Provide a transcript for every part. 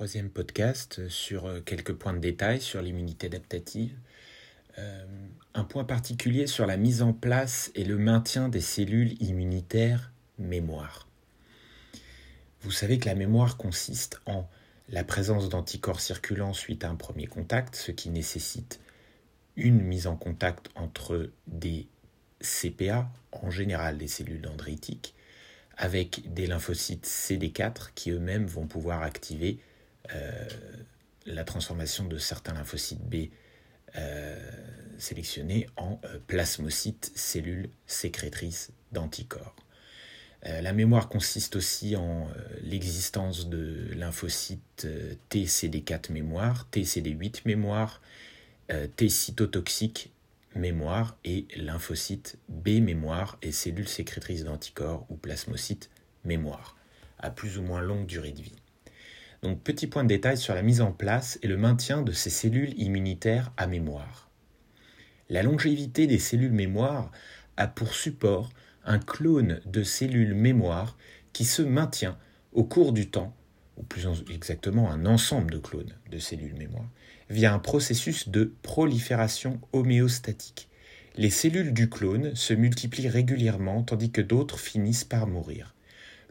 troisième podcast sur euh, quelques points de détail sur l'immunité adaptative. Euh, un point particulier sur la mise en place et le maintien des cellules immunitaires mémoire. Vous savez que la mémoire consiste en la présence d'anticorps circulants suite à un premier contact, ce qui nécessite une mise en contact entre des CPA, en général des cellules dendritiques, avec des lymphocytes CD4 qui eux-mêmes vont pouvoir activer euh, la transformation de certains lymphocytes B euh, sélectionnés en euh, plasmocytes, cellules sécrétrices d'anticorps. la mémoire consiste aussi en l'existence de lymphocytes TCD4 mémoire, TCD8 mémoire, T cytotoxiques mémoire et lymphocytes B mémoire et cellules sécrétrices d'anticorps ou plasmocytes mémoire, à plus ou moins longue durée de vie. Donc petit point de détail sur la mise en place et le maintien de ces cellules immunitaires à mémoire. La longévité des cellules mémoire a pour support un clone de cellules mémoire qui se maintient au cours du temps, ou plus exactement un ensemble de clones de cellules mémoire, via un processus de prolifération homéostatique. Les cellules du clone se multiplient régulièrement tandis que d'autres finissent par mourir.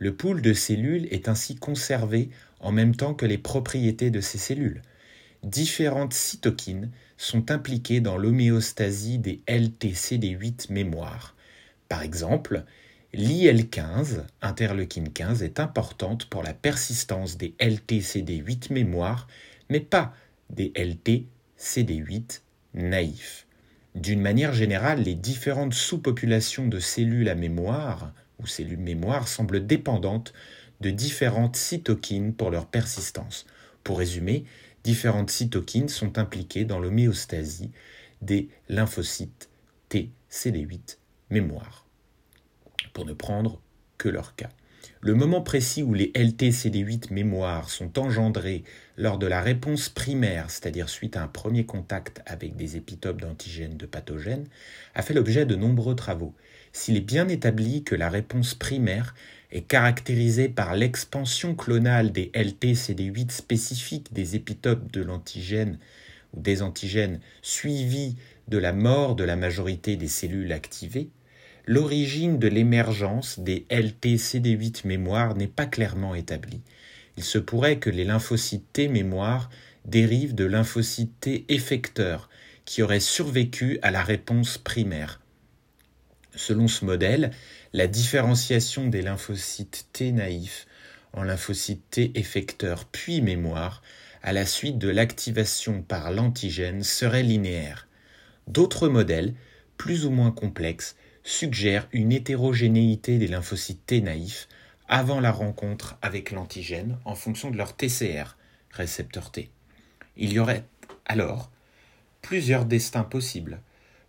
Le pool de cellules est ainsi conservé en même temps que les propriétés de ces cellules. Différentes cytokines sont impliquées dans l'homéostasie des LTCD8 mémoires. Par exemple, l'IL15, interleukine 15, est importante pour la persistance des LTCD8 mémoires, mais pas des LT CD8 naïfs. D'une manière générale, les différentes sous-populations de cellules à mémoire ou cellules mémoire semblent dépendantes de différentes cytokines pour leur persistance. Pour résumer, différentes cytokines sont impliquées dans l'homéostasie des lymphocytes T CD8 mémoire. Pour ne prendre que leur cas. Le moment précis où les LTCD8 mémoires sont engendrés lors de la réponse primaire, c'est-à-dire suite à un premier contact avec des épitopes d'antigènes de pathogènes, a fait l'objet de nombreux travaux. S'il est bien établi que la réponse primaire est caractérisée par l'expansion clonale des LTCD8 spécifiques des épitopes de l'antigène ou des antigènes suivis de la mort de la majorité des cellules activées, l'origine de l'émergence des LTCD8 mémoire n'est pas clairement établie. Il se pourrait que les lymphocytes T mémoire dérivent de lymphocytes T effecteurs qui auraient survécu à la réponse primaire. Selon ce modèle, la différenciation des lymphocytes T naïfs en lymphocytes T effecteurs puis mémoire à la suite de l'activation par l'antigène serait linéaire. D'autres modèles, plus ou moins complexes, suggère une hétérogénéité des lymphocytes T naïfs avant la rencontre avec l'antigène en fonction de leur TCR, récepteur T. Il y aurait alors plusieurs destins possibles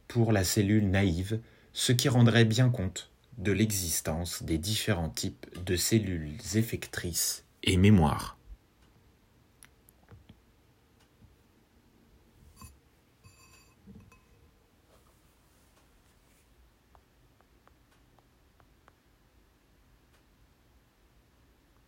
pour la cellule naïve, ce qui rendrait bien compte de l'existence des différents types de cellules effectrices et mémoire.